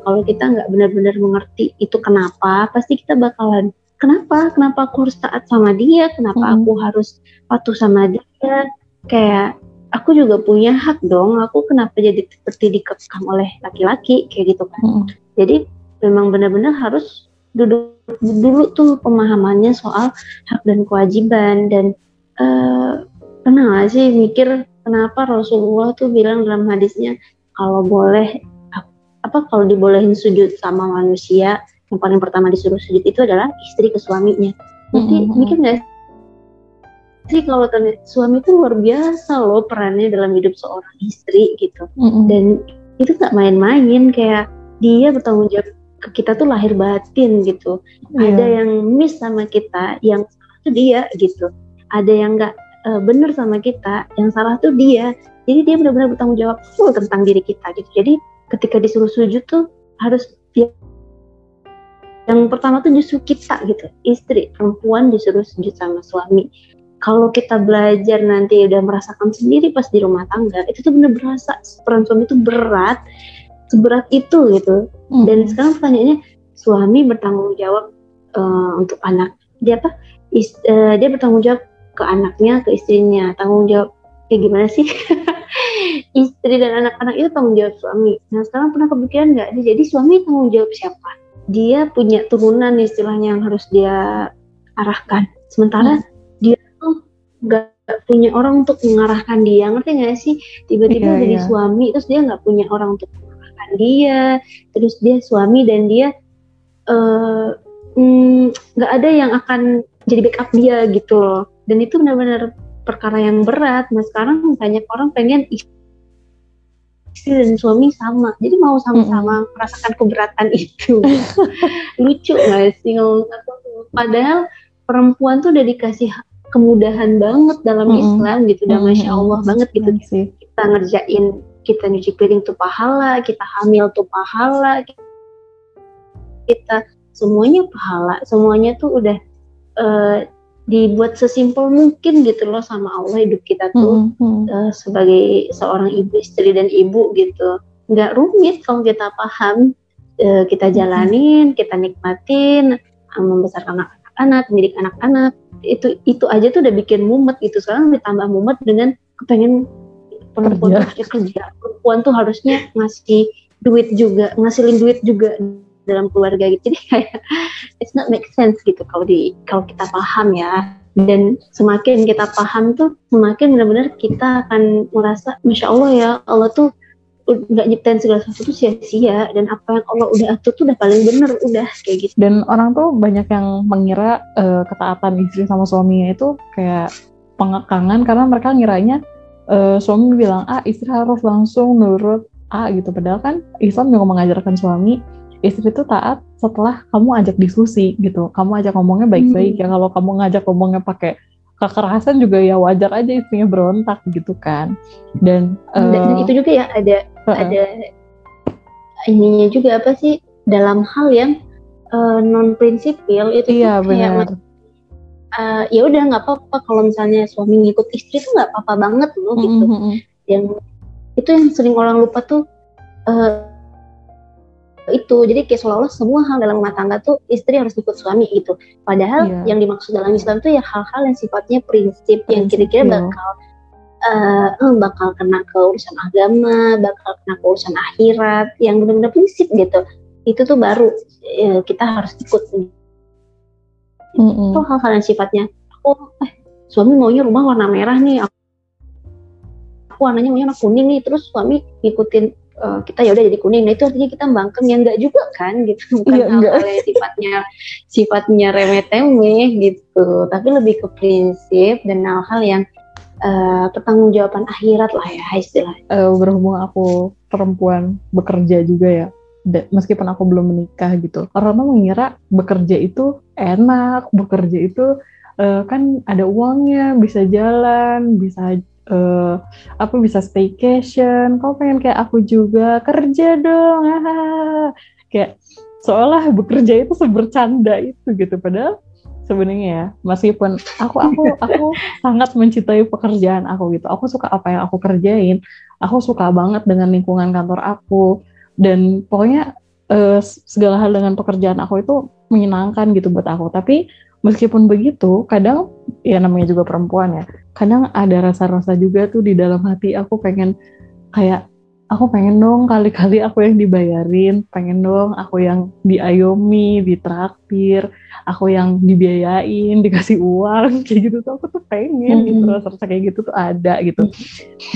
kalau kita nggak benar-benar mengerti itu kenapa pasti kita bakalan kenapa? Kenapa aku harus taat sama dia? Kenapa hmm. aku harus patuh sama dia? Kayak aku juga punya hak dong. Aku kenapa jadi seperti dikekang oleh laki-laki? Kayak gitu kan. Hmm. jadi memang benar-benar harus duduk dulu tuh pemahamannya soal hak dan kewajiban dan uh, pernah gak sih mikir kenapa Rasulullah tuh bilang dalam hadisnya kalau boleh apa kalau dibolehin sujud sama manusia yang paling pertama disuruh sujud itu adalah istri ke suaminya. Nanti mm -hmm. mikir nggak sih kalau suami itu luar biasa loh perannya dalam hidup seorang istri gitu. Mm -hmm. Dan itu nggak main-main kayak dia bertanggung jawab ke kita tuh lahir batin gitu. Yeah. Ada yang miss sama kita, yang salah tuh dia gitu. Ada yang nggak uh, bener sama kita, yang salah tuh dia. Jadi dia benar-benar bertanggung jawab full tentang diri kita gitu. Jadi ketika disuruh sujud tuh harus yang pertama tuh justru kita gitu. Istri perempuan disuruh sujud sama suami. Kalau kita belajar nanti udah merasakan sendiri pas di rumah tangga itu tuh bener berasa. Peran suami itu berat seberat itu gitu. Hmm. dan sekarang pertanyaannya suami bertanggung jawab uh, untuk anak dia apa? Is, uh, dia bertanggung jawab ke anaknya ke istrinya. Tanggung jawab kayak gimana sih istri dan anak-anak itu tanggung jawab suami. Nah sekarang pernah kepikiran nggak? Jadi suami tanggung jawab siapa? Dia punya turunan istilahnya yang harus dia arahkan. Sementara hmm. dia tuh nggak punya orang untuk mengarahkan dia. Ngerti nggak sih? Tiba-tiba yeah, jadi yeah. suami, terus dia nggak punya orang untuk mengarahkan dia. Terus dia suami dan dia eh, mm, nggak uh, mm, ada yang akan jadi backup dia gitu loh. Dan itu benar-benar perkara yang berat. Nah sekarang banyak orang pengen istri dan suami sama, jadi mau sama-sama mm-hmm. merasakan keberatan itu. Lucu nggak sih ngomong Padahal perempuan tuh udah dikasih kemudahan banget dalam. Islam gitu, dan mm-hmm. masya Allah banget gitu. Mm-hmm. Kita ngerjain, kita nyuci piring tuh pahala, kita hamil tuh pahala, kita semuanya pahala, semuanya tuh udah uh, dibuat sesimpel mungkin gitu loh sama Allah hidup kita tuh hmm, hmm. Uh, sebagai seorang ibu istri dan ibu gitu nggak rumit kalau kita paham uh, kita jalanin hmm. kita nikmatin uh, membesarkan anak-anak mendidik anak-anak itu itu aja tuh udah bikin mumet gitu sekarang ditambah mumet dengan kepengen perempuan kerja. kerja perempuan tuh harusnya ngasih duit juga ngasilin duit juga dalam keluarga gitu. Jadi kayak it's not make sense gitu kalau di kalau kita paham ya. Dan semakin kita paham tuh semakin benar-benar kita akan merasa masya Allah ya Allah tuh nggak nyiptain segala sesuatu tuh sia-sia. Dan apa yang Allah udah atur tuh udah paling bener udah kayak gitu. Dan orang tuh banyak yang mengira uh, ketaatan istri sama suaminya itu kayak pengekangan karena mereka ngiranya uh, suami bilang ah istri harus langsung nurut ah gitu. Padahal kan Islam juga mengajarkan suami istri itu taat setelah kamu ajak diskusi gitu. Kamu ajak ngomongnya baik-baik. Hmm. ya kalau kamu ngajak ngomongnya pakai kekerasan juga ya wajar aja istrinya berontak gitu kan. Dan, dan uh, itu juga ya ada uh, ada ininya juga apa sih dalam hal yang uh, non prinsipil itu iya, kayak uh, ya udah nggak apa-apa kalau misalnya suami ngikut istri tuh nggak apa-apa banget loh gitu. Mm -hmm. yang itu yang sering orang lupa tuh uh, itu jadi kayak seolah-olah semua hal dalam rumah tangga tuh istri harus ikut suami itu padahal yeah. yang dimaksud dalam Islam tuh ya hal-hal yang sifatnya prinsip, prinsip yang kira-kira yeah. bakal uh, bakal kena ke urusan agama bakal kena ke urusan akhirat yang benar-benar prinsip gitu itu tuh baru uh, kita harus ikut mm -hmm. itu hal-hal yang sifatnya oh eh suami maunya rumah warna merah nih aku, aku warnanya maunya warna kuning nih terus suami ngikutin uh, kita ya udah jadi kuning. Nah itu artinya kita bangkem yang enggak juga kan gitu. Bukan iya, hal, hal yang sifatnya sifatnya remeh temeh gitu. Tapi lebih ke prinsip dan hal-hal yang uh, pertanggungjawaban akhirat lah ya istilahnya. Uh, berhubung aku perempuan bekerja juga ya. Meskipun aku belum menikah gitu, orang mengira bekerja itu enak, bekerja itu uh, kan ada uangnya, bisa jalan, bisa uh, apa bisa staycation. Kau pengen kayak aku juga? Kerja dong. Ah. kayak seolah bekerja itu sebercanda itu gitu. Padahal sebenarnya ya meskipun aku aku aku sangat mencintai pekerjaan aku gitu. Aku suka apa yang aku kerjain. Aku suka banget dengan lingkungan kantor aku. Dan pokoknya uh, segala hal dengan pekerjaan aku itu menyenangkan gitu buat aku. Tapi meskipun begitu kadang ya namanya juga perempuan ya kadang ada rasa-rasa juga tuh di dalam hati aku pengen kayak aku pengen dong kali-kali aku yang dibayarin pengen dong aku yang diayomi ditraktir aku yang dibiayain dikasih uang kayak gitu tuh aku tuh pengen hmm. gitu rasa-rasa kayak gitu tuh ada gitu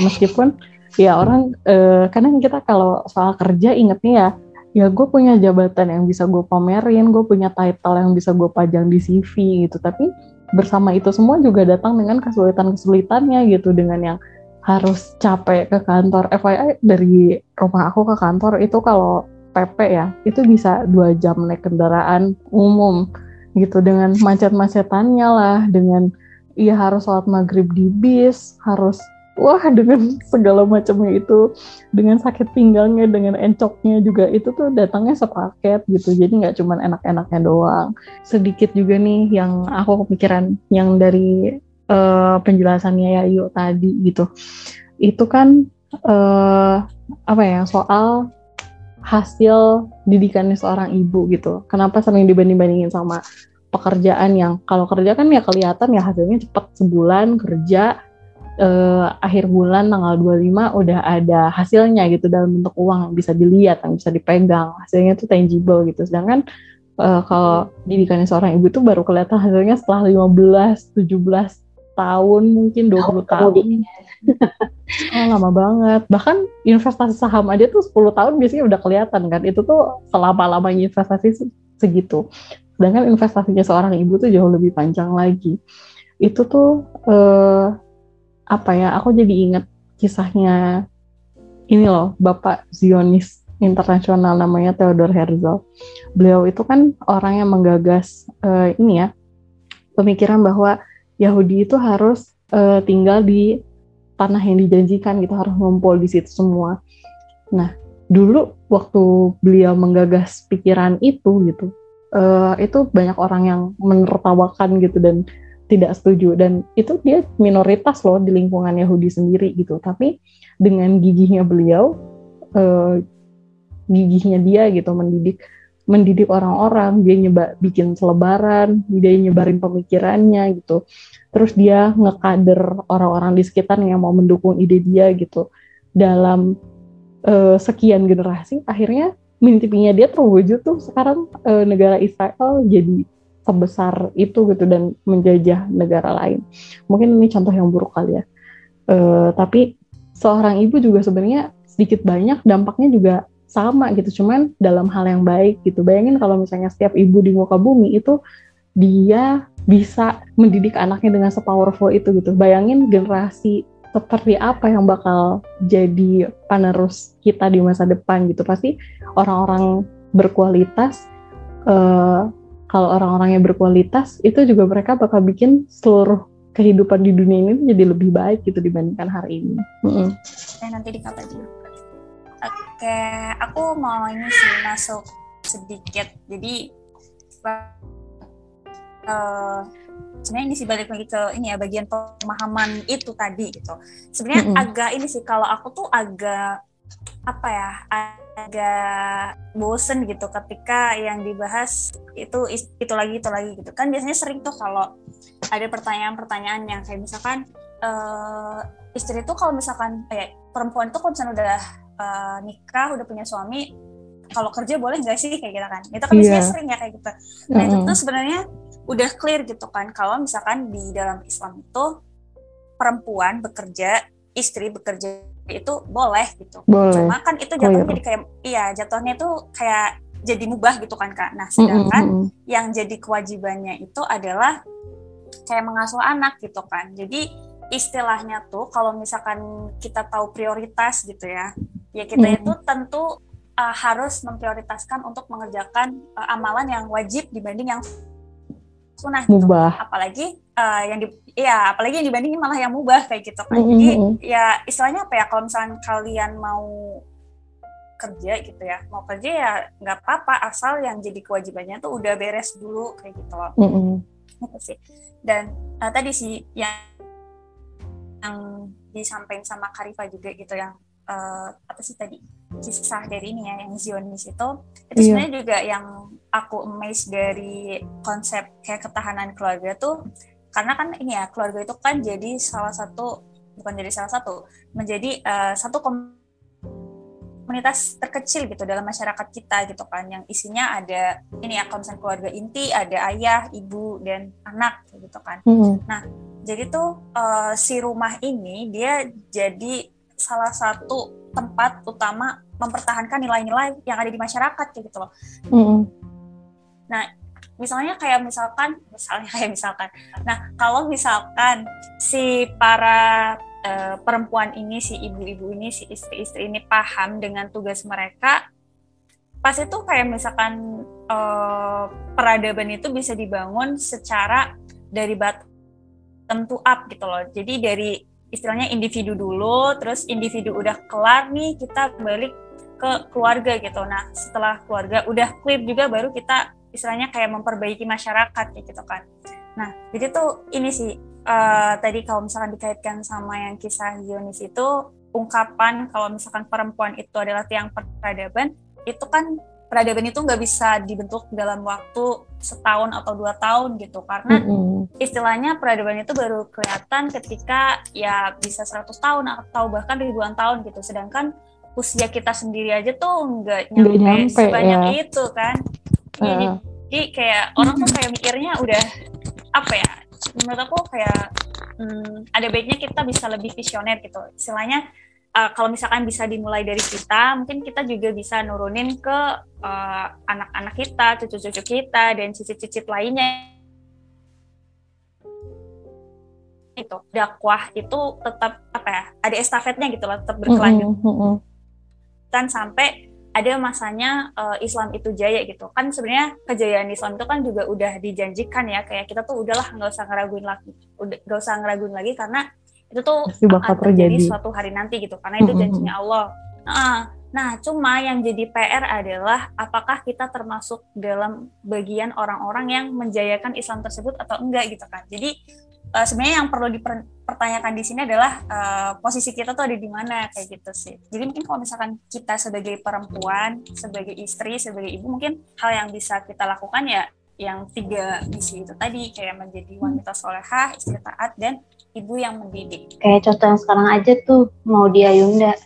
meskipun ya orang eh, kadang kita kalau soal kerja ingetnya ya ya gue punya jabatan yang bisa gue pamerin gue punya title yang bisa gue pajang di CV gitu tapi bersama itu semua juga datang dengan kesulitan-kesulitannya gitu dengan yang harus capek ke kantor. FYI dari rumah aku ke kantor itu kalau PP ya itu bisa dua jam naik kendaraan umum gitu dengan macet-macetannya lah dengan iya harus sholat maghrib di bis harus wah dengan segala macamnya itu dengan sakit pinggangnya dengan encoknya juga itu tuh datangnya sepaket gitu. Jadi nggak cuma enak-enaknya doang. Sedikit juga nih yang aku kepikiran yang dari uh, penjelasannya ya yuk tadi gitu. Itu kan uh, apa ya soal hasil didikannya seorang ibu gitu. Kenapa sering dibanding-bandingin sama pekerjaan yang kalau kerja kan ya kelihatan ya hasilnya cepat sebulan kerja uh, akhir bulan tanggal 25 udah ada hasilnya gitu dalam bentuk uang yang bisa dilihat yang bisa dipegang. Hasilnya itu tangible gitu. Sedangkan uh, kalau didikannya seorang ibu itu baru kelihatan hasilnya setelah 15 17 tahun mungkin 20 oh, tahun oh, lama banget. Bahkan investasi saham aja tuh 10 tahun biasanya udah kelihatan kan. Itu tuh selama-lamanya investasi segitu. Sedangkan investasinya seorang ibu tuh jauh lebih panjang lagi. Itu tuh eh, apa ya aku jadi inget kisahnya ini loh Bapak Zionis internasional namanya Theodor Herzl beliau itu kan orang yang menggagas eh, ini ya pemikiran bahwa Yahudi itu harus uh, tinggal di tanah yang dijanjikan gitu harus ngumpul di situ semua. Nah dulu waktu beliau menggagas pikiran itu gitu uh, itu banyak orang yang menertawakan gitu dan tidak setuju dan itu dia minoritas loh di lingkungan Yahudi sendiri gitu tapi dengan gigihnya beliau uh, gigihnya dia gitu mendidik mendidik orang-orang, dia nyoba bikin selebaran, dia nyebarin pemikirannya gitu. Terus dia ngekader orang-orang di sekitar yang mau mendukung ide dia gitu. Dalam uh, sekian generasi, akhirnya mimpinya dia terwujud tuh sekarang uh, negara Israel jadi sebesar itu gitu dan menjajah negara lain. Mungkin ini contoh yang buruk kali ya. Uh, tapi seorang ibu juga sebenarnya sedikit banyak dampaknya juga sama gitu cuman dalam hal yang baik gitu bayangin kalau misalnya setiap ibu di muka bumi itu dia bisa mendidik anaknya dengan sepowerful itu gitu bayangin generasi seperti apa yang bakal jadi penerus kita di masa depan gitu pasti orang-orang berkualitas uh, kalau orang-orang yang berkualitas itu juga mereka bakal bikin seluruh kehidupan di dunia ini jadi lebih baik gitu dibandingkan hari ini. Mm -hmm. nanti di juga. Oke, aku mau ini sih masuk sedikit. Jadi uh, sebenarnya ini sih balik lagi ke ini ya bagian pemahaman itu tadi gitu. Sebenarnya mm -hmm. agak ini sih kalau aku tuh agak apa ya agak bosen gitu ketika yang dibahas itu itu lagi itu lagi gitu kan biasanya sering tuh kalau ada pertanyaan-pertanyaan yang kayak misalkan uh, istri tuh kalau misalkan kayak perempuan tuh kalau misalnya udah uh, nikah udah punya suami kalau kerja boleh nggak sih kayak gitu kan itu kan biasanya yeah. sering ya kayak gitu nah mm -hmm. itu tuh sebenarnya udah clear gitu kan kalau misalkan di dalam Islam itu perempuan bekerja istri bekerja itu boleh gitu boleh. cuma kan itu jatuhnya oh, iya. jadi kayak iya jatuhnya itu kayak jadi mubah gitu kan kak nah sedangkan mm -hmm. yang jadi kewajibannya itu adalah kayak mengasuh anak gitu kan jadi istilahnya tuh kalau misalkan kita tahu prioritas gitu ya ya kita hmm. itu tentu uh, harus memprioritaskan untuk mengerjakan uh, amalan yang wajib dibanding yang sunnah gitu. Mubah. Apalagi uh, yang di ya apalagi yang dibandingin malah yang mubah kayak gitu kan. Mm -hmm. Jadi ya istilahnya apa ya kalau misalnya kalian mau kerja gitu ya mau kerja ya nggak apa-apa asal yang jadi kewajibannya tuh udah beres dulu kayak gitu loh mm -hmm. gitu sih dan uh, tadi sih yang yang disampaikan sama Karifa juga gitu yang uh, apa sih tadi kisah dari ini ya yang Zionis itu itu Iya. sebenarnya juga yang aku amazed dari konsep kayak ketahanan keluarga tuh karena kan ini ya keluarga itu kan jadi salah satu bukan jadi salah satu menjadi uh, satu komunitas terkecil gitu dalam masyarakat kita gitu kan yang isinya ada ini ya konsep keluarga inti ada ayah ibu dan anak gitu kan Mm-mm. jadi tuh uh, si rumah ini dia jadi salah satu tempat utama mempertahankan nilai-nilai yang ada di masyarakat kayak gitu loh. Mm-mm. Misalnya kayak misalkan, misalnya kayak misalkan. Nah, kalau misalkan si para uh, perempuan ini, si ibu-ibu ini, si istri-istri ini paham dengan tugas mereka, pas itu kayak misalkan uh, peradaban itu bisa dibangun secara dari bottom to up gitu loh. Jadi dari istilahnya individu dulu, terus individu udah kelar nih, kita balik ke keluarga gitu. Nah, setelah keluarga udah clear juga, baru kita istilahnya kayak memperbaiki masyarakat gitu kan. Nah, jadi tuh ini sih uh, tadi kalau misalkan dikaitkan sama yang kisah Yonis itu ungkapan kalau misalkan perempuan itu adalah tiang peradaban, itu kan peradaban itu nggak bisa dibentuk dalam waktu setahun atau dua tahun gitu. Karena Mm-mm. istilahnya peradaban itu baru kelihatan ketika ya bisa 100 tahun atau bahkan ribuan tahun gitu. Sedangkan usia kita sendiri aja tuh nggak Nggak nyampe, nyampe, sebanyak ya. itu kan? Jadi, Uh, jadi kayak orang tuh kayak mikirnya udah apa ya? Menurut aku kayak hmm, ada baiknya kita bisa lebih visioner gitu. Istilahnya uh, kalau misalkan bisa dimulai dari kita mungkin kita juga bisa nurunin ke uh, anak-anak kita cucu-cucu kita dan cicit-cicit lainnya. Itu dakwah itu tetap apa ya ada estafetnya gitu lah tetap berkelanjutan mm-mm, mm-mm. sampai ada masanya uh, Islam itu jaya gitu. Kan sebenarnya kejayaan Islam itu kan juga udah dijanjikan ya kayak kita tuh udahlah nggak usah ngeraguin lagi udah nggak usah ngeraguin lagi karena itu tuh Pasti bakal akan terjadi terjadi. suatu hari nanti gitu karena itu janjinya Allah nah, nah cuma yang jadi PR adalah apakah kita termasuk dalam bagian orang-orang yang menjayakan Islam tersebut atau enggak gitu kan jadi uh, sebenarnya yang perlu dipertanyakan di sini adalah uh, posisi kita tuh ada di mana kayak gitu sih. Jadi mungkin kalau misalkan kita sebagai perempuan, sebagai istri, sebagai ibu mungkin hal yang bisa kita lakukan ya yang tiga misi itu tadi kayak menjadi wanita solehah, istri taat dan ibu yang mendidik. Kayak contoh yang sekarang aja tuh mau dia Yunda.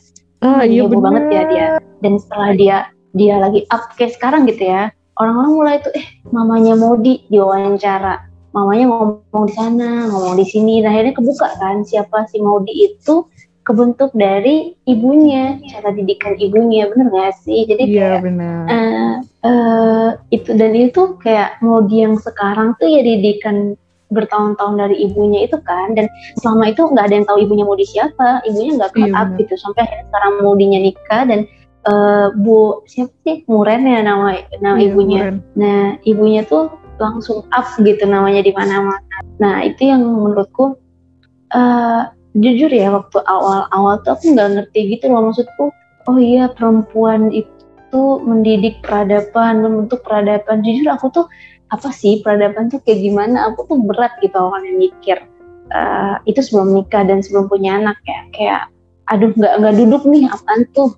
Ah, iya Heboh banget ya bener. dia. Dan setelah dia dia lagi up kayak sekarang gitu ya. Orang-orang mulai tuh eh mamanya Modi diwawancara. Mamanya ngomong di sana, ngomong di sini. Nah, akhirnya kebuka kan siapa si Modi itu kebentuk dari ibunya, cara didikan ibunya, bener gak sih? Jadi Iya kayak benar. eh eh, itu dan itu kayak Modi yang sekarang tuh ya didikan bertahun-tahun dari ibunya itu kan dan selama itu nggak ada yang tahu ibunya Modi siapa ibunya nggak Iya, up benar. gitu sampai akhirnya sekarang Modinya nikah dan eh, Bu siapa sih Muren ya nama nama Iya, ibunya keren. nah ibunya tuh langsung up gitu namanya di mana-mana nah itu yang menurutku eh jujur ya waktu awal-awal tuh aku nggak ngerti gitu loh maksudku oh iya perempuan itu mendidik peradaban membentuk peradaban jujur aku tuh apa sih peradaban tuh kayak gimana? Aku tuh berat gitu awalnya mikir Eh, itu sebelum nikah dan sebelum punya anak ya. Kayak aduh nggak nggak duduk nih apaan tuh?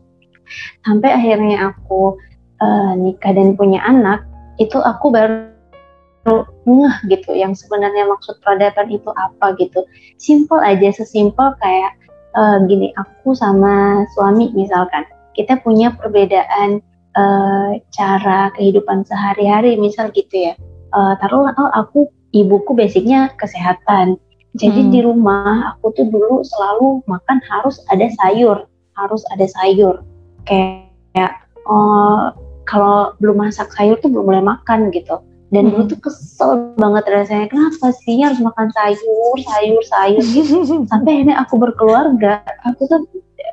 Sampai akhirnya aku eh, nikah dan punya anak itu aku baru ngeh gitu yang sebenarnya maksud peradaban itu apa gitu. Simple aja sesimpel kayak eh, gini aku sama suami misalkan kita punya perbedaan eh, cara kehidupan sehari-hari misal gitu ya. Eh, taruhlah oh aku ibuku basicnya kesehatan. Jadi Hmm. di rumah aku tuh dulu selalu makan harus ada sayur harus ada sayur. Kayak oh, kalau belum masak sayur tuh belum boleh makan gitu. Dan Hmm. dulu tuh kesel banget rasanya kenapa sih harus makan sayur sayur sayur? Gitu. Sampai akhirnya aku berkeluarga aku tuh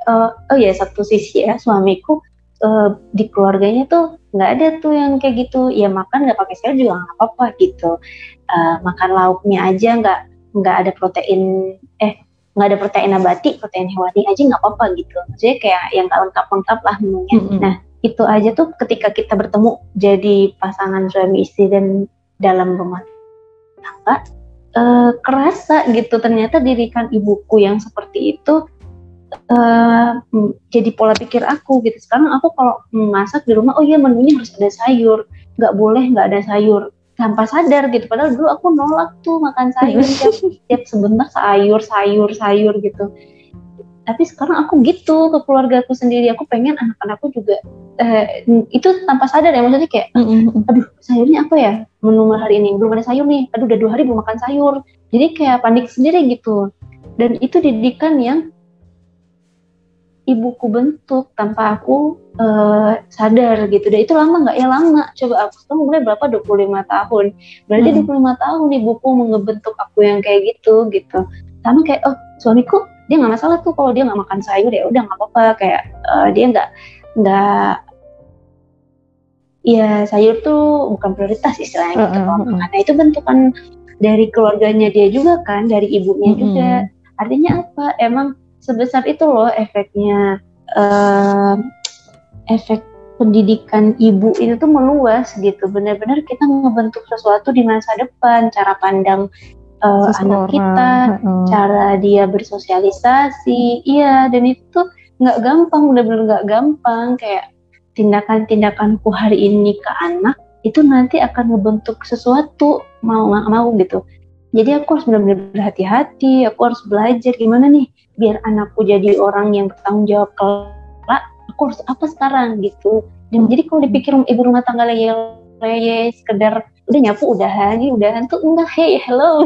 eh, oh ya satu sisi ya suamiku eh, di keluarganya tuh nggak ada tuh yang kayak gitu. Ya makan nggak pakai sayur juga nggak apa-apa gitu. Eh, makan lauknya aja nggak nggak ada protein eh nggak ada protein nabati protein hewani aja nggak apa-apa gitu. Maksudnya kayak yang nggak lengkap-lengkap lah menunya. Mm-mm. nah itu aja tuh ketika kita bertemu jadi pasangan suami istri dan dalam rumah tangga eh, kerasa gitu ternyata dirikan ibuku yang seperti itu uh, jadi pola pikir aku gitu. Sekarang aku kalau masak di rumah oh iya menunya harus ada sayur. Nggak boleh nggak ada sayur. Tanpa sadar gitu. Padahal dulu aku nolak tuh makan sayur tiap, tiap sebentar sayur sayur sayur gitu. Tapi sekarang aku gitu ke keluarga aku sendiri. Aku pengen anak-anakku juga eh, itu tanpa sadar ya. Maksudnya kayak aduh sayurnya apa ya? Menu hari ini belum ada sayur nih aduh udah dua hari belum makan sayur. Jadi kayak panik sendiri gitu. Dan itu didikan yang ibuku bentuk tanpa aku uh, sadar gitu. Dan itu lama nggak ya? Lama. Coba aku tuh mulai berapa? 25 tahun. Berarti hmm. 25 tahun ibuku mengebentuk aku yang kayak gitu gitu. Sama kayak oh suamiku dia nggak masalah tuh kalau dia nggak makan sayur ya udah nggak apa-apa. Kayak uh, dia nggak nggak ya sayur tuh bukan prioritas istilahnya gitu. Uh, uh, uh. Nah itu bentukan dari keluarganya dia juga kan, dari ibunya uh, juga. Artinya apa? Emang sebesar itu loh efeknya uh, efek pendidikan ibu itu tuh meluas gitu. Benar-benar kita ngebentuk sesuatu di masa depan, cara pandang uh, anak kita, uh. cara dia bersosialisasi, iya dan itu nggak gampang, benar-benar nggak gampang kayak tindakan-tindakanku hari ini ke anak itu nanti akan membentuk sesuatu mau nggak mau gitu. Jadi aku harus benar-benar berhati-hati, aku harus belajar gimana nih biar anakku jadi orang yang bertanggung jawab kelak. Aku harus apa sekarang gitu. Dan jadi kalau dipikir ibu rumah tangga leye sekedar udah nyapu udahan ini udahan tuh enggak hey hello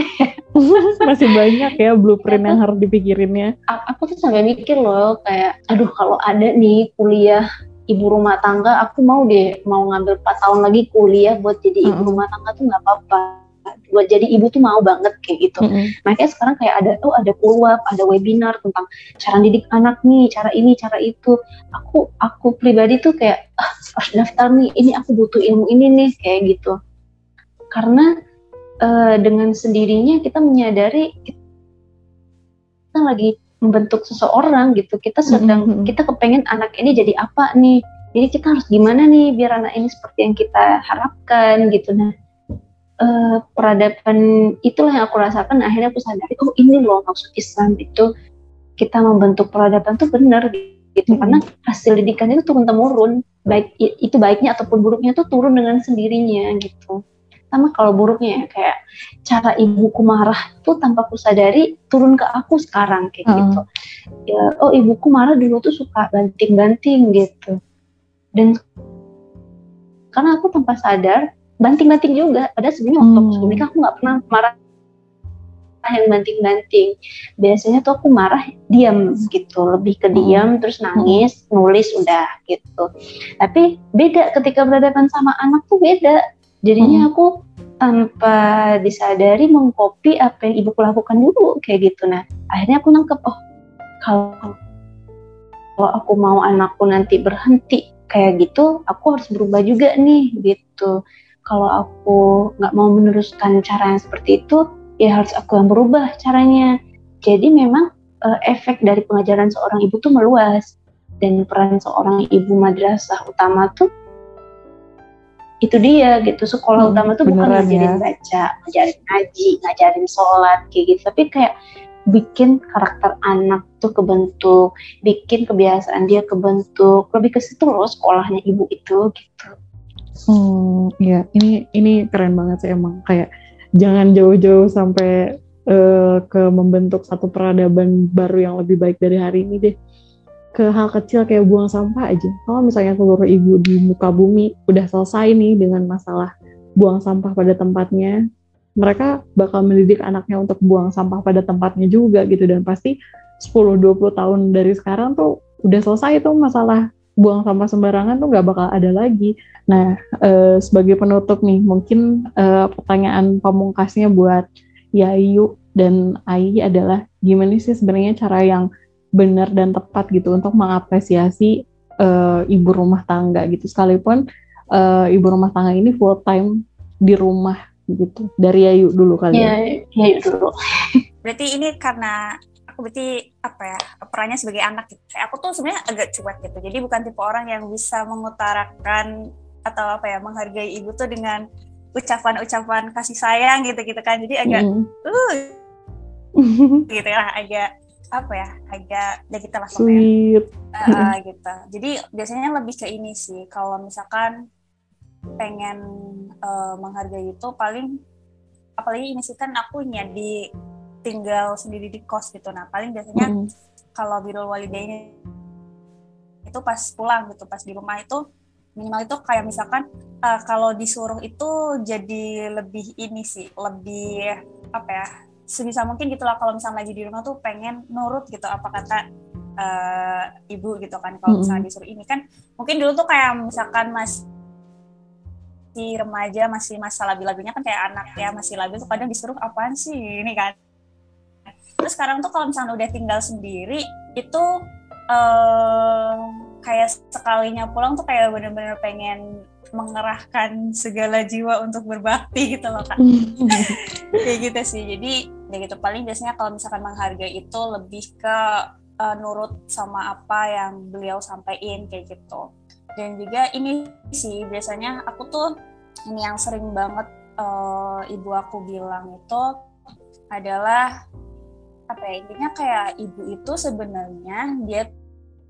masih banyak ya blueprint yang harus dipikirinnya aku tuh sampai mikir loh kayak aduh kalau ada nih kuliah ibu rumah tangga aku mau deh mau ngambil 4 tahun lagi kuliah buat jadi ibu rumah tangga tuh nggak apa-apa buat jadi ibu tuh mau banget kayak gitu. Mm-hmm. Makanya sekarang kayak ada tuh oh, ada keluar, ada webinar tentang cara didik anak nih, cara ini, cara itu. Aku aku pribadi tuh kayak ah, harus daftar nih, ini aku butuh ilmu ini nih kayak gitu karena uh, dengan sendirinya kita menyadari kita lagi membentuk seseorang gitu kita sedang mm -hmm. kita kepengen anak ini jadi apa nih jadi kita harus gimana nih biar anak ini seperti yang kita harapkan gitu nah uh, peradaban itulah yang aku rasakan. Akhirnya aku sadari oh ini loh maksud Islam itu. Kita membentuk peradaban tuh benar gitu. Mm -hmm. karena hasil didikan itu turun temurun baik itu baiknya ataupun buruknya tuh turun dengan sendirinya gitu. Sama kalau buruknya ya kayak cara ibuku marah tuh tanpa aku sadari turun ke aku sekarang kayak uh. gitu. Ya oh ibuku marah dulu tuh suka banting-banting gitu. Dan karena aku tanpa sadar banting-banting juga padahal sebenarnya waktu hmm. aku aku nggak pernah marah yang banting-banting biasanya tuh aku marah diam gitu lebih ke diam hmm. terus nangis nulis udah gitu tapi beda ketika berhadapan sama anak tuh beda jadinya hmm. aku tanpa disadari mengcopy apa yang ibuku lakukan dulu kayak gitu nah akhirnya aku nangkep oh kalau kalau aku mau anakku nanti berhenti kayak gitu aku harus berubah juga nih gitu kalau aku nggak mau meneruskan cara yang seperti itu ya harus aku yang berubah caranya. Jadi memang uh, efek dari pengajaran seorang ibu tuh meluas. Dan peran seorang ibu madrasah utama tuh itu dia gitu. Sekolah hmm, utama tuh bukan ngajarin ya. baca ngajarin ngaji ngajarin sholat kayak gitu. Tapi kayak bikin karakter anak tuh kebentuk bikin kebiasaan dia kebentuk. Lebih ke situ loh sekolahnya ibu itu gitu hmm ya ini ini keren banget sih emang. Kayak jangan jauh-jauh sampai uh, ke membentuk satu peradaban baru yang lebih baik dari hari ini deh. Ke hal kecil kayak buang sampah aja. Kalau misalnya seluruh ibu di muka bumi udah selesai nih dengan masalah buang sampah pada tempatnya, mereka bakal mendidik anaknya untuk buang sampah pada tempatnya juga gitu. Dan pasti 10-20 tahun dari sekarang tuh udah selesai tuh masalah buang sampah sembarangan tuh nggak bakal ada lagi. Nah, eh, sebagai penutup nih, mungkin eh, pertanyaan pamungkasnya buat Yayu dan Ai adalah gimana sih sebenarnya cara yang benar dan tepat gitu untuk mengapresiasi uh, ibu rumah tangga gitu? Sekalipun uh, ibu rumah tangga ini full time di rumah gitu. Dari Yayu dulu kali ya, ya Yayu dulu. Berarti ini karena aku berarti apa ya perannya sebagai anak gitu. Aku tuh sebenarnya agak cuek gitu. Jadi bukan tipe orang yang bisa mengutarakan atau apa ya menghargai ibu tuh dengan ucapan-ucapan kasih sayang gitu gitu kan. Jadi agak mm. uh gitu ya agak apa ya agak ya kita lah sweet uh, gitu. Jadi biasanya lebih ke ini sih kalau misalkan pengen uh, menghargai itu paling apalagi ini sih kan aku di tinggal sendiri di kos gitu. Nah paling biasanya mm. kalau birul walidain itu pas pulang gitu pas di rumah itu minimal itu kayak misalkan uh, kalau disuruh itu jadi lebih ini sih lebih apa ya sebisa mungkin gitulah kalau misalnya lagi di rumah tuh pengen nurut gitu apa kata uh, ibu gitu kan kalau misalnya disuruh ini. Kan mungkin dulu tuh kayak misalkan mas masih remaja masih masa labil-labilnya kan kayak anak ya masih labil tuh kadang disuruh apaan sih ini? Kan terus sekarang tuh kalau misalnya udah tinggal sendiri itu uh, kayak sekalinya pulang tuh kayak bener-bener pengen mengerahkan segala jiwa untuk berbakti gitu loh kan kayak gitu sih. Jadi ya gitu paling biasanya kalau misalkan menghargai itu lebih ke uh, nurut sama apa yang beliau sampaikan kayak gitu. Dan juga ini sih biasanya aku tuh ini yang sering banget uh, ibu aku bilang itu adalah apa ya intinya kayak ibu itu sebenarnya dia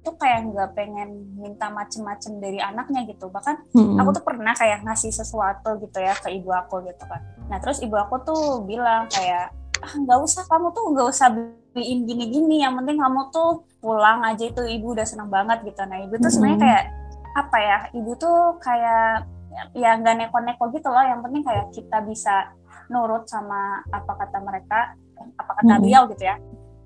tuh kayak nggak pengen minta macem-macem dari anaknya gitu. Bahkan hmm. aku tuh pernah kayak ngasih sesuatu gitu ya ke ibu aku gitu kan. Nah terus ibu aku tuh bilang kayak ah nggak usah kamu tuh nggak usah beliin gini-gini yang penting kamu tuh pulang aja itu ibu udah seneng banget gitu. Nah ibu tuh sebenarnya kayak apa ya ibu tuh kayak ya nggak neko-neko gitu loh. Yang penting kayak kita bisa nurut sama apa kata mereka kata beliau gitu ya.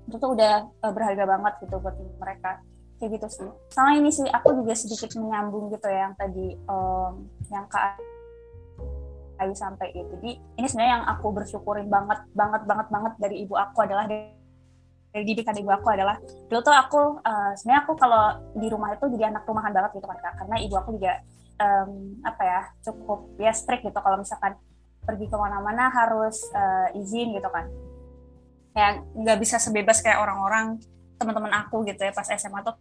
Itu tuh udah uh, berharga banget gitu buat mereka. Kayak gitu sih. Sama ini sih aku juga sedikit menyambung gitu ya yang tadi um, yang kak Ayu sampai itu jadi ini sebenarnya yang aku bersyukurin banget banget banget banget dari ibu aku adalah dari didikan ibu aku adalah dulu tuh aku uh, sebenarnya aku kalau di rumah itu jadi anak rumahan banget gitu kan karena ibu aku juga um, apa ya cukup ya strict gitu. Kalau misalkan pergi ke mana-mana harus uh, izin gitu kan ya nggak bisa sebebas kayak orang-orang teman-teman aku gitu ya pas SMA tuh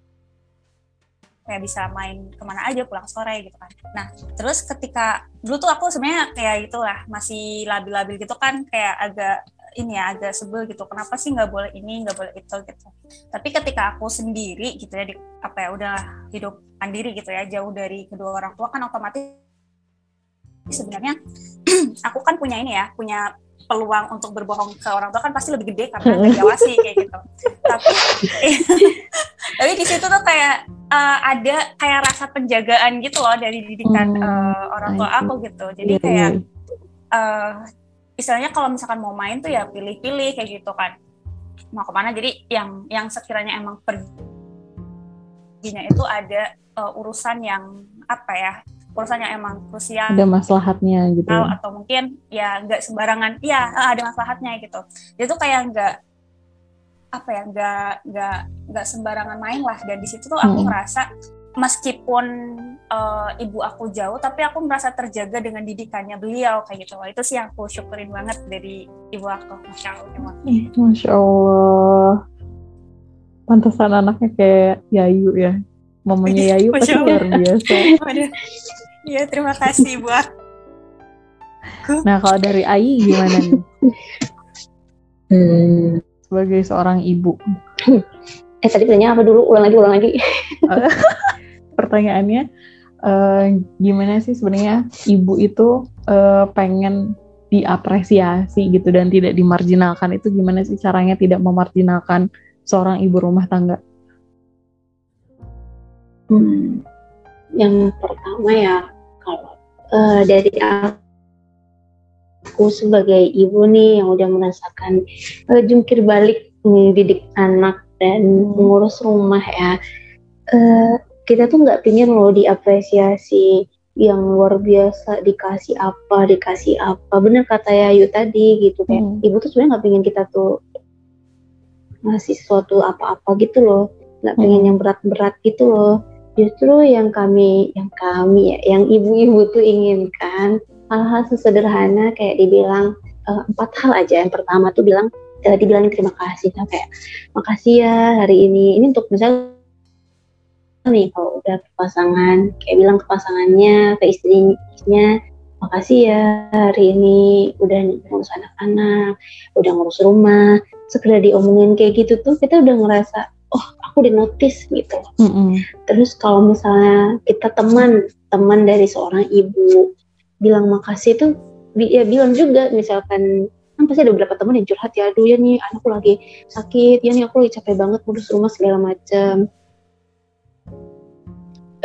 kayak bisa main ke mana aja pulang sore gitu kan. Nah terus ketika dulu tuh aku sebenarnya kayak gitulah masih labil-labil gitu kan kayak agak ini ya agak sebel gitu kenapa sih nggak boleh ini nggak boleh itu gitu tapi ketika aku sendiri gitu ya di, apa ya udah hidup mandiri gitu ya jauh dari kedua orang tua kan otomatis sebenarnya aku kan punya ini ya punya peluang untuk berbohong ke orang tua kan pasti lebih gede karena nggak diawasi kayak gitu. Tapi tapi di situ tuh kayak uh, ada kayak rasa penjagaan gitu loh dari didikan uh, orang tua aku gitu. Jadi iya, kayak uh, istilahnya kalau misalkan mau main tuh ya pilih-pilih kayak gitu kan. Mau ke mana jadi yang yang sekiranya emang perginya itu ada uh, urusan yang apa ya urusan yang emang krusial ada maslahatnya gitu ya. atau mungkin ya nggak sembarangan. Iya ada maslahatnya gitu. Itu kayak nggak apa ya nggak nggak nggak sembarangan main lah. Dan di situ tuh aku hmm. merasa meskipun uh, ibu aku jauh tapi aku merasa terjaga dengan didikannya beliau kayak gitu. Itu sih yang aku syukurin banget dari ibu aku masya allah masya allah pantesan anaknya kayak Yayu ya. Mamanya iya, Yayu pasti luar biasa iya terima kasih ibu aku. Nah kalau dari Ayi gimana nih? Hmm. sebagai seorang ibu. Eh tadi tanya apa dulu? Ulang lagi ulang lagi. Pertanyaannya uh, gimana sih sebenarnya ibu itu uh, pengen diapresiasi gitu dan tidak dimarginalkan itu gimana sih caranya tidak memarginalkan seorang ibu rumah tangga? Hmm, yang pertama ya uh, dari aku sebagai ibu nih yang udah merasakan uh, jungkir balik mendidik anak dan hmm. mengurus rumah ya. Uh, kita tuh nggak pingin loh diapresiasi yang luar biasa dikasih apa dikasih apa bener kata Yayu tadi gitu kayak hmm. ibu tuh sebenarnya nggak pingin kita tuh ngasih sesuatu apa-apa gitu loh nggak pengen hmm. yang berat-berat gitu loh justru yang kami yang kami ya yang ibu-ibu tuh inginkan hal-hal sesederhana kayak dibilang uh, empat hal aja. Yang pertama tuh bilang uh, dibilang terima kasih. Kayak makasih ya hari ini. Ini untuk misalnya nih kalau udah pasangan kayak bilang ke pasangannya ke istrinya makasih ya hari ini udah ngurus anak-anak, udah ngurus rumah, sekedar diomongin kayak gitu tuh kita udah ngerasa oh aku di notice gitu. Mm -hmm. Terus kalau misalnya kita teman teman dari seorang ibu bilang makasih tuh ya bilang juga misalkan kan pasti ada beberapa teman yang curhat ya aduh ya nih anakku lagi sakit ya nih aku lagi capek banget ngurus rumah segala macam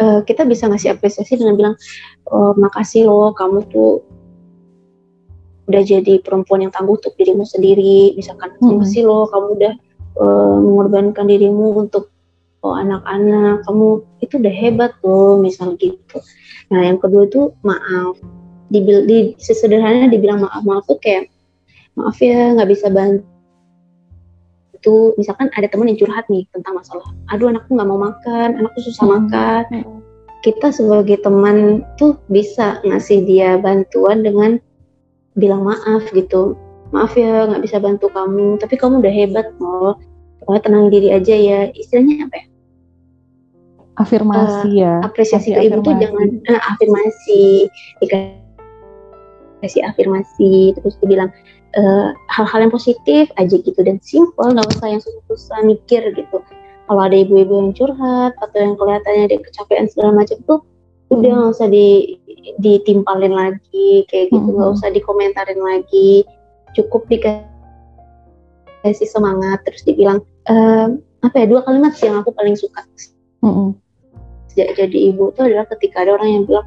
uh, kita bisa ngasih apresiasi dengan bilang oh, makasih loh kamu tuh udah jadi perempuan yang tangguh untuk dirimu sendiri misalkan hmm. makasih loh kamu udah uh, mengorbankan dirimu untuk oh, anak-anak. Kamu itu udah hebat loh misal gitu. Nah yang kedua itu maaf. Di, di sesederhana dibilang maaf. Maaf tuh kayak maaf ya nggak bisa bantu. Itu misalkan ada temen yang curhat nih tentang masalah aduh anakku nggak mau makan anakku susah hmm. makan. Hmm. kita sebagai teman tuh bisa ngasih dia bantuan dengan bilang maaf gitu maaf ya nggak bisa bantu kamu tapi kamu udah hebat loh pokoknya tenang diri aja ya. Istilahnya apa ya? Afirmasi uh, ya. apresiasi ke ibu tuh jangan uh, afirmasi. Dikasih afirmasi terus dibilang hal eh, hal-hal yang positif aja gitu dan simple nggak usah yang susah-susah mikir gitu. Kalau ada ibu-ibu yang curhat atau yang kelihatannya dia kecapean segala macam tuh hmm. udah nggak usah di ditimpalin lagi kayak gitu nggak hmm. usah dikomentarin lagi cukup dikasih semangat terus dibilang uh, apa ya dua kalimat sih yang aku paling suka. Hmm. jadi ibu tuh adalah ketika ada orang yang bilang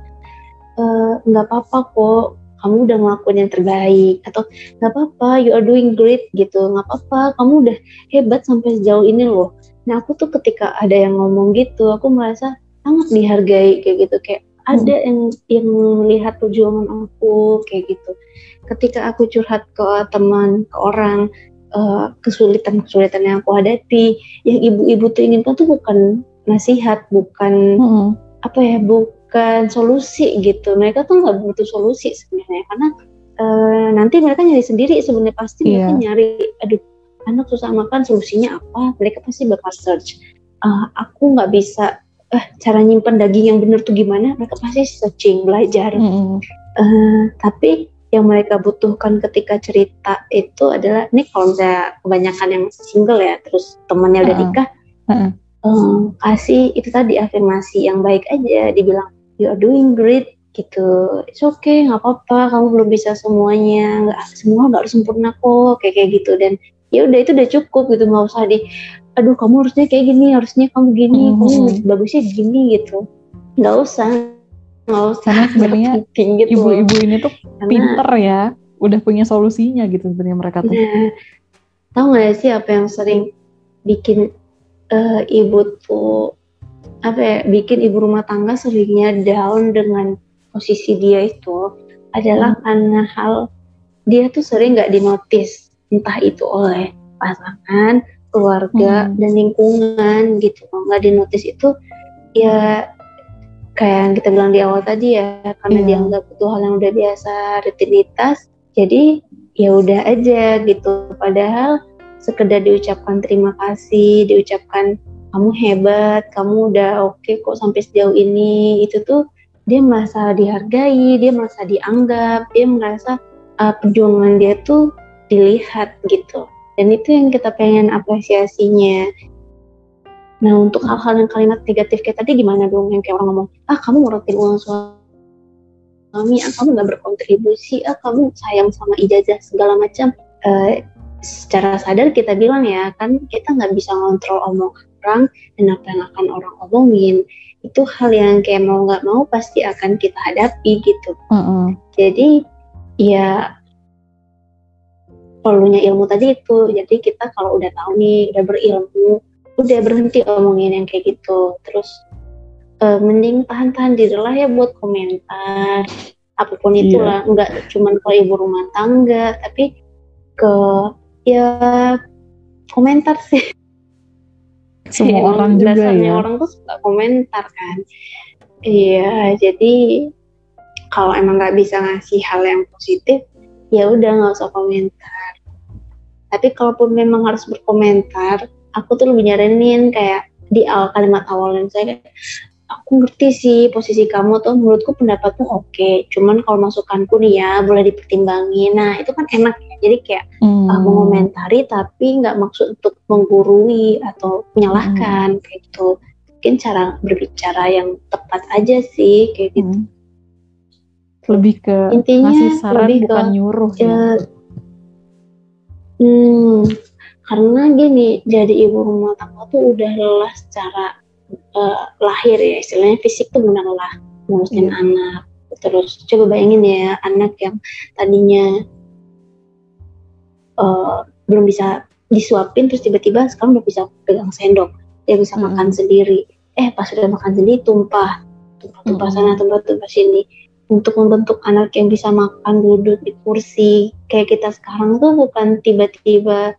nggak apa-apa kok kamu udah ngelakuin yang terbaik atau nggak apa-apa you are doing great gitu. Nggak apa-apa kamu udah hebat sampai sejauh ini loh. Nah aku tuh ketika ada yang ngomong gitu aku merasa sangat dihargai kayak gitu. Kayak hmm. ada yang yang melihat perjuangan aku kayak gitu ketika aku curhat ke teman ke orang uh, kesulitan-kesulitan yang aku hadapi yang ibu-ibu tuh inginkan tuh bukan nasihat bukan hmm. apa ya bu bukan solusi gitu mereka tuh nggak butuh solusi sebenarnya karena uh, nanti mereka nyari sendiri sebenarnya pasti yeah. mereka nyari aduh anak susah makan solusinya apa mereka pasti bakal search uh, aku nggak bisa uh, cara nyimpan daging yang benar tuh gimana mereka pasti searching belajar mm -hmm. uh, tapi yang mereka butuhkan ketika cerita itu adalah ini kalau misalnya kebanyakan yang single ya terus temannya udah nikah uh -uh. Um, kasih itu tadi afirmasi yang baik aja dibilang you are doing great gitu. It's okay nggak apa-apa kamu belum bisa semuanya nggak semua nggak harus sempurna kok kayak kayak gitu. Dan ya udah itu udah cukup gitu nggak usah di aduh kamu harusnya kayak gini harusnya kamu gini hmm. kamu bagusnya gini gitu. Nggak usah nggak usah karena sebenarnya gitu. ibu-ibu ini tuh karena, pinter ya udah punya solusinya gitu sebenarnya mereka tuh nah, tahu nggak sih apa yang sering bikin uh, ibu tuh apa ya bikin ibu rumah tangga seringnya down dengan posisi dia itu adalah hmm. karena hal dia tuh sering nggak dinotis entah itu oleh pasangan keluarga hmm. dan lingkungan gitu nggak dinotis itu ya kayak yang kita bilang di awal tadi ya karena yeah. dianggap itu hal yang udah biasa rutinitas jadi ya udah aja gitu padahal sekedar diucapkan terima kasih diucapkan kamu hebat, kamu udah oke okay kok sampai sejauh ini. Itu tuh dia merasa dihargai, dia merasa dianggap, dia merasa uh, perjuangan dia tuh dilihat gitu. Dan itu yang kita pengen apresiasinya. Nah untuk hal-hal yang kalimat negatif kayak tadi gimana dong yang kayak orang ngomong, ah kamu ngurutin uang suami, ah kamu nggak berkontribusi, ah kamu sayang sama ijazah segala macam. Uh, secara sadar kita bilang ya kan kita nggak bisa ngontrol omong orang dan apa yang akan orang omongin itu hal yang kayak mau nggak mau pasti akan kita hadapi gitu. Mm -hmm. Jadi ya perlunya ilmu tadi itu. Jadi kita kalau udah tahu nih, udah berilmu, udah berhenti omongin yang kayak gitu. Terus uh, mending tahan-tahan diri lah ya buat komentar. Apa pun itu yeah. nggak cuma ke ibu rumah tangga, tapi ke ya komentar sih. Semua ya, orang juga ya. orang tuh suka komentar kan. Iya jadi kalau emang nggak bisa ngasih hal yang positif ya udah nggak usah komentar. Tapi kalaupun memang harus berkomentar aku tuh lebih nyaranin kayak di awal kalimat awal saya aku ngerti sih posisi kamu tuh menurutku pendapatmu oke cuman kalau masukanku nih ya boleh dipertimbangin nah itu kan enak ya jadi kayak hmm. uh, mengomentari tapi nggak maksud untuk menggurui atau menyalahkan hmm. kayak gitu mungkin cara berbicara yang tepat aja sih kayak gitu hmm. lebih ke intinya ngasih saran lebih bukan ke, nyuruh ya. hmm karena gini jadi ibu rumah tangga tuh udah lelah secara uh, lahir ya istilahnya fisik tuh benar lah ngurusin hmm. anak terus coba bayangin ya anak yang tadinya uh, belum bisa disuapin terus tiba-tiba sekarang udah bisa pegang sendok dia bisa hmm. makan sendiri eh pas udah makan sendiri tumpah tumpah hmm. sana tumpah tumpah sini untuk membentuk anak yang bisa makan duduk di kursi kayak kita sekarang tuh bukan tiba-tiba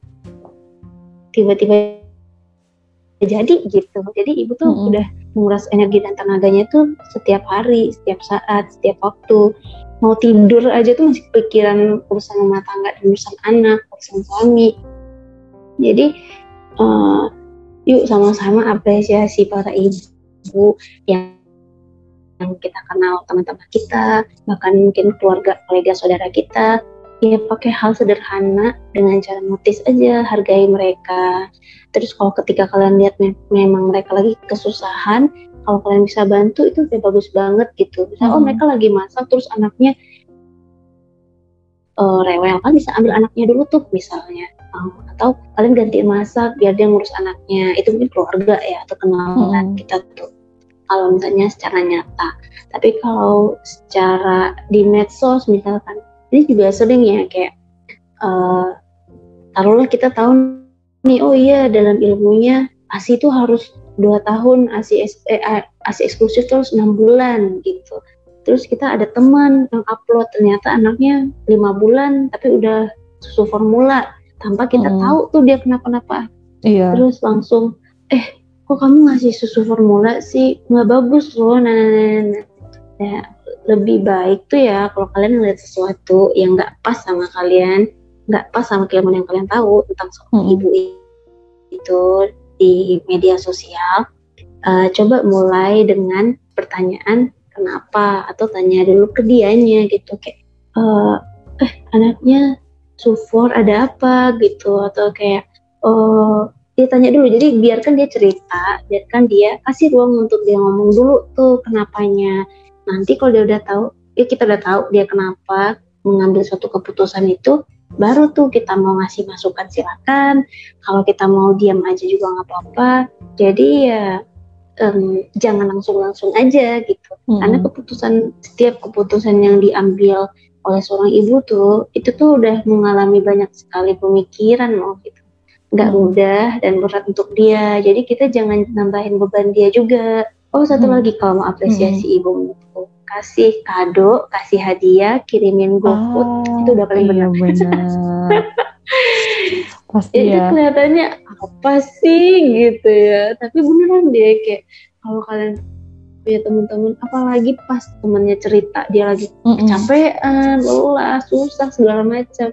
tiba-tiba jadi gitu. Jadi ibu tuh mm -hmm. udah menguras energi dan tenaganya tuh setiap hari setiap saat setiap waktu. Mau tidur aja tuh masih pikiran urusan rumah tangga dan urusan anak urusan suami. Jadi uh, yuk sama-sama apresiasi para ibu yang yang kita kenal teman-teman kita bahkan mungkin keluarga kolega saudara kita ya pakai hal sederhana dengan cara notice aja hargai mereka. Terus kalau ketika kalian lihat me memang mereka lagi kesusahan kalau kalian bisa bantu itu udah bagus banget gitu. Misalnya oh, hmm. oh mereka lagi masak terus anaknya uh, rewel kan bisa ambil anaknya dulu tuh misalnya. Um, atau kalian gantiin masak biar dia ngurus anaknya. Itu mungkin keluarga ya atau kenalan hmm. kita tuh. Kalau misalnya secara nyata. Tapi kalau secara di medsos misalkan ini juga sering ya kayak uh, taruhlah kita tahu nih oh iya dalam ilmunya ASI itu harus dua tahun ASI eh, ASI eksklusif terus enam bulan gitu terus kita ada teman yang upload ternyata anaknya lima bulan tapi udah susu formula tanpa kita hmm. tahu tuh dia kenapa-napa iya. terus langsung eh kok kamu ngasih susu formula sih nggak bagus loh nah, nah, nah, nah. Ya, lebih baik tuh ya kalau kalian ngeliat sesuatu yang nggak pas sama kalian nggak pas sama keilmuan yang kalian tahu tentang seorang hmm. ibu itu di media sosial, uh, coba mulai dengan pertanyaan kenapa? atau tanya dulu ke dianya gitu kayak uh, eh anaknya sufor ada apa? gitu atau kayak oh dia tanya dulu jadi biarkan dia cerita biarkan dia kasih ruang untuk dia ngomong dulu tuh kenapanya nanti kalau dia udah tahu ya kita udah tahu dia kenapa mengambil suatu keputusan itu baru tuh kita mau ngasih masukan silakan kalau kita mau diam aja juga nggak apa-apa jadi ya um, jangan langsung-langsung aja gitu hmm. karena keputusan setiap keputusan yang diambil oleh seorang ibu tuh itu tuh udah mengalami banyak sekali pemikiran loh gitu nggak hmm. mudah dan berat untuk dia jadi kita jangan nambahin beban dia juga oh satu hmm. lagi kalau mau apresiasi hmm. ibu kasih kado, kasih hadiah, kirimin GoFood, oh, itu udah paling iya benar. Pasti Jadi ya. kelihatannya apa sih gitu ya. Tapi beneran deh kayak kalau kalian punya teman-teman, apalagi pas temennya cerita dia lagi mm -mm. kecapean, lelah, susah segala macam.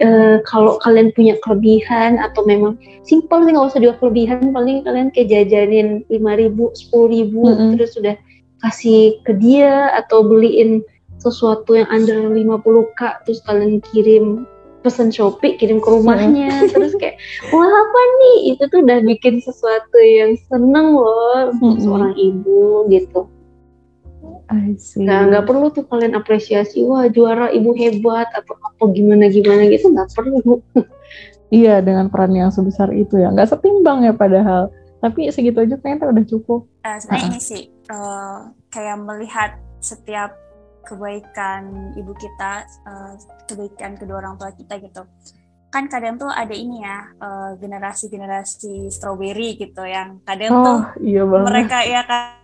Uh, kalau kalian punya kelebihan atau memang simpel sih nggak usah juga kelebihan paling kalian kayak jajanin lima ribu sepuluh ribu mm -hmm. terus sudah kasih ke dia atau beliin sesuatu yang under 50k terus kalian kirim pesan Shopee kirim ke rumahnya terus kayak wah apa nih itu tuh udah bikin sesuatu yang seneng loh untuk mm-hmm. seorang ibu gitu Nah, nggak perlu tuh kalian apresiasi wah juara ibu hebat atau apa gimana gimana gitu nggak perlu. iya dengan peran yang sebesar itu ya nggak setimbang ya padahal tapi segitu aja ternyata udah cukup. Uh, sebenarnya uh -uh. ini sih uh, kayak melihat setiap kebaikan ibu kita, uh, kebaikan kedua orang tua kita gitu. Kan kadang tuh ada ini ya uh, generasi-generasi strawberry gitu yang kadang oh, tuh iya mereka ya kan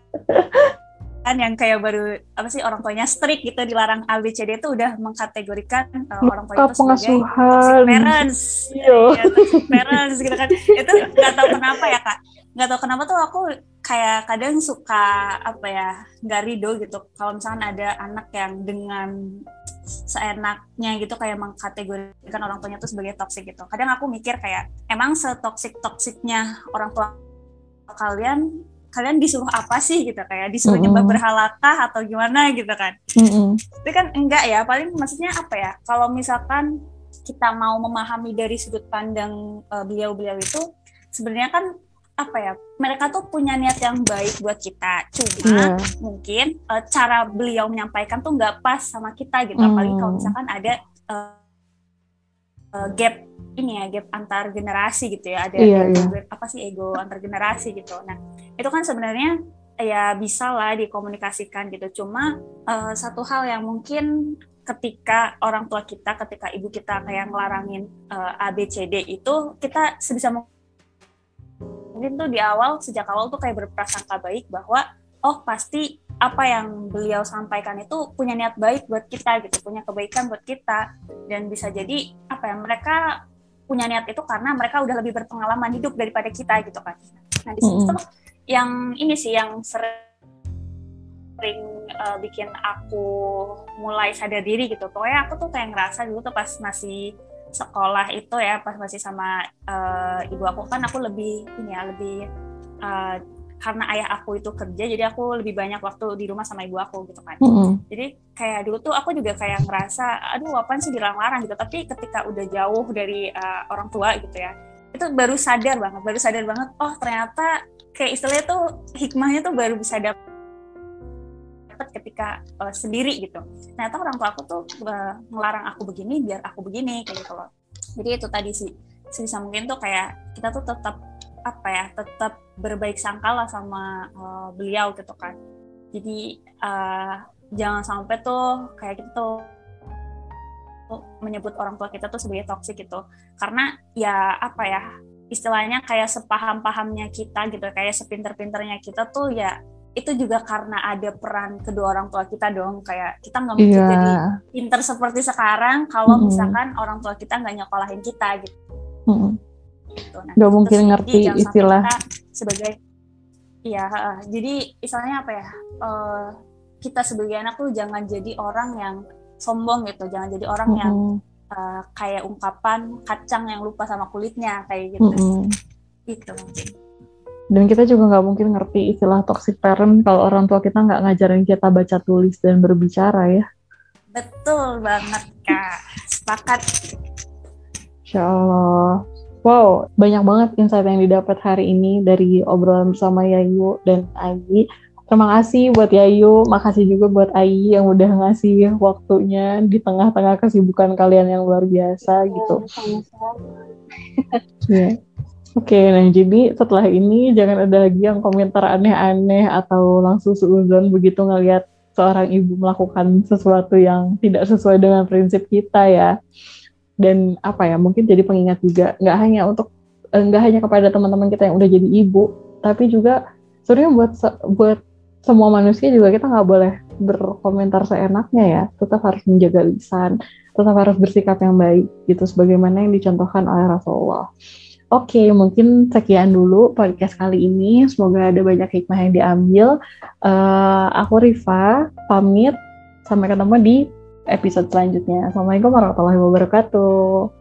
kan yang kayak baru apa sih orang tuanya strict gitu dilarang ABCD itu udah mengkategorikan uh, orang tua itu sebagai toxic parents, iya. ya, toxic parents gitu kan. Itu nggak tahu kenapa ya kak nggak tahu kenapa tuh aku kayak kadang suka apa ya nggak ridho gitu kalau misalnya ada anak yang dengan seenaknya gitu kayak mengkategorikan orang tuanya tuh sebagai toksik gitu kadang aku mikir kayak emang setoksik toksiknya orang tua kalian kalian disuruh apa sih gitu kayak disuruh mm -hmm. nyembah berhalakah atau gimana gitu kan mm -hmm. tapi kan enggak ya paling maksudnya apa ya kalau misalkan kita mau memahami dari sudut pandang uh, beliau-beliau itu sebenarnya kan apa ya mereka tuh punya niat yang baik buat kita cuma yeah. mungkin uh, cara beliau menyampaikan tuh nggak pas sama kita gitu mm. apalagi kalau misalkan ada uh, uh, gap ini ya gap antar generasi gitu ya ada yeah, ego, yeah. apa sih ego antar generasi gitu nah itu kan sebenarnya ya bisa lah dikomunikasikan gitu cuma uh, satu hal yang mungkin ketika orang tua kita ketika ibu kita kayak ngelarangin uh, A B C D itu kita sebisa mungkin mungkin tuh di awal sejak awal tuh kayak berprasangka baik bahwa oh pasti apa yang beliau sampaikan itu punya niat baik buat kita gitu punya kebaikan buat kita. Dan bisa jadi apa ya mereka punya niat itu karena mereka udah lebih berpengalaman hidup daripada kita gitu kan. Nah di situ mm -hmm. yang ini sih yang sering uh, bikin aku mulai sadar diri gitu. Pokoknya aku tuh kayak ngerasa dulu tuh pas masih sekolah itu ya pas masih sama uh, ibu aku kan aku lebih ini ya lebih uh, karena ayah aku itu kerja jadi aku lebih banyak waktu di rumah sama ibu aku gitu kan mm -hmm. jadi kayak dulu tuh aku juga kayak ngerasa aduh apa sih dilarang-larang gitu tapi ketika udah jauh dari uh, orang tua gitu ya itu baru sadar banget baru sadar banget oh ternyata kayak istilahnya tuh hikmahnya tuh baru bisa dapet dapat ketika uh, sendiri gitu. Ternyata orang tua aku tuh uh, aku begini biar aku begini kayak gitu loh. Jadi itu tadi sih sebisa mungkin tuh kayak kita tuh tetap apa ya tetap berbaik sangka lah sama uh, beliau gitu kan. Jadi uh, jangan sampai tuh kayak kita tuh menyebut orang tua kita tuh sebagai toksik gitu karena ya apa ya istilahnya kayak sepaham-pahamnya kita gitu kayak sepinter-pinternya kita tuh ya itu juga karena ada peran kedua orang tua kita dong kayak kita nggak mungkin yeah. jadi pinter seperti sekarang kalau mm -hmm. misalkan orang tua kita nggak nyokolahin kita gitu. Mm -hmm. gitu. Nah, gak mungkin ngerti istilah sebagai iya uh, jadi istilahnya apa ya uh, kita sebagai anak tuh jangan jadi orang yang sombong gitu jangan jadi orang mm -hmm. yang uh, kayak ungkapan kacang yang lupa sama kulitnya kayak gitu mm -hmm. itu mungkin dan kita juga nggak mungkin ngerti istilah toxic parent kalau orang tua kita nggak ngajarin kita baca tulis dan berbicara ya. Betul banget kak, sepakat. Insya Allah. Wow, banyak banget insight yang didapat hari ini dari obrolan bersama Yayu dan Ayi. Terima kasih buat Yayu, makasih juga buat Ayi yang udah ngasih waktunya di tengah-tengah kesibukan kalian yang luar biasa gitu. Iya. Oke, nah jadi setelah ini jangan ada lagi yang komentar aneh-aneh atau langsung seuzon begitu ngelihat seorang ibu melakukan sesuatu yang tidak sesuai dengan prinsip kita ya. Dan apa ya, mungkin jadi pengingat juga nggak hanya untuk eh, nggak hanya kepada teman-teman kita yang udah jadi ibu, tapi juga sebenarnya buat buat semua manusia juga kita nggak boleh berkomentar seenaknya ya. Tetap harus menjaga lisan, tetap harus bersikap yang baik gitu sebagaimana yang dicontohkan oleh Rasulullah. Oke, mungkin sekian dulu podcast kali ini. Semoga ada banyak hikmah yang diambil. Uh, aku Riva, pamit. Sampai ketemu di episode selanjutnya. Assalamualaikum warahmatullahi wabarakatuh.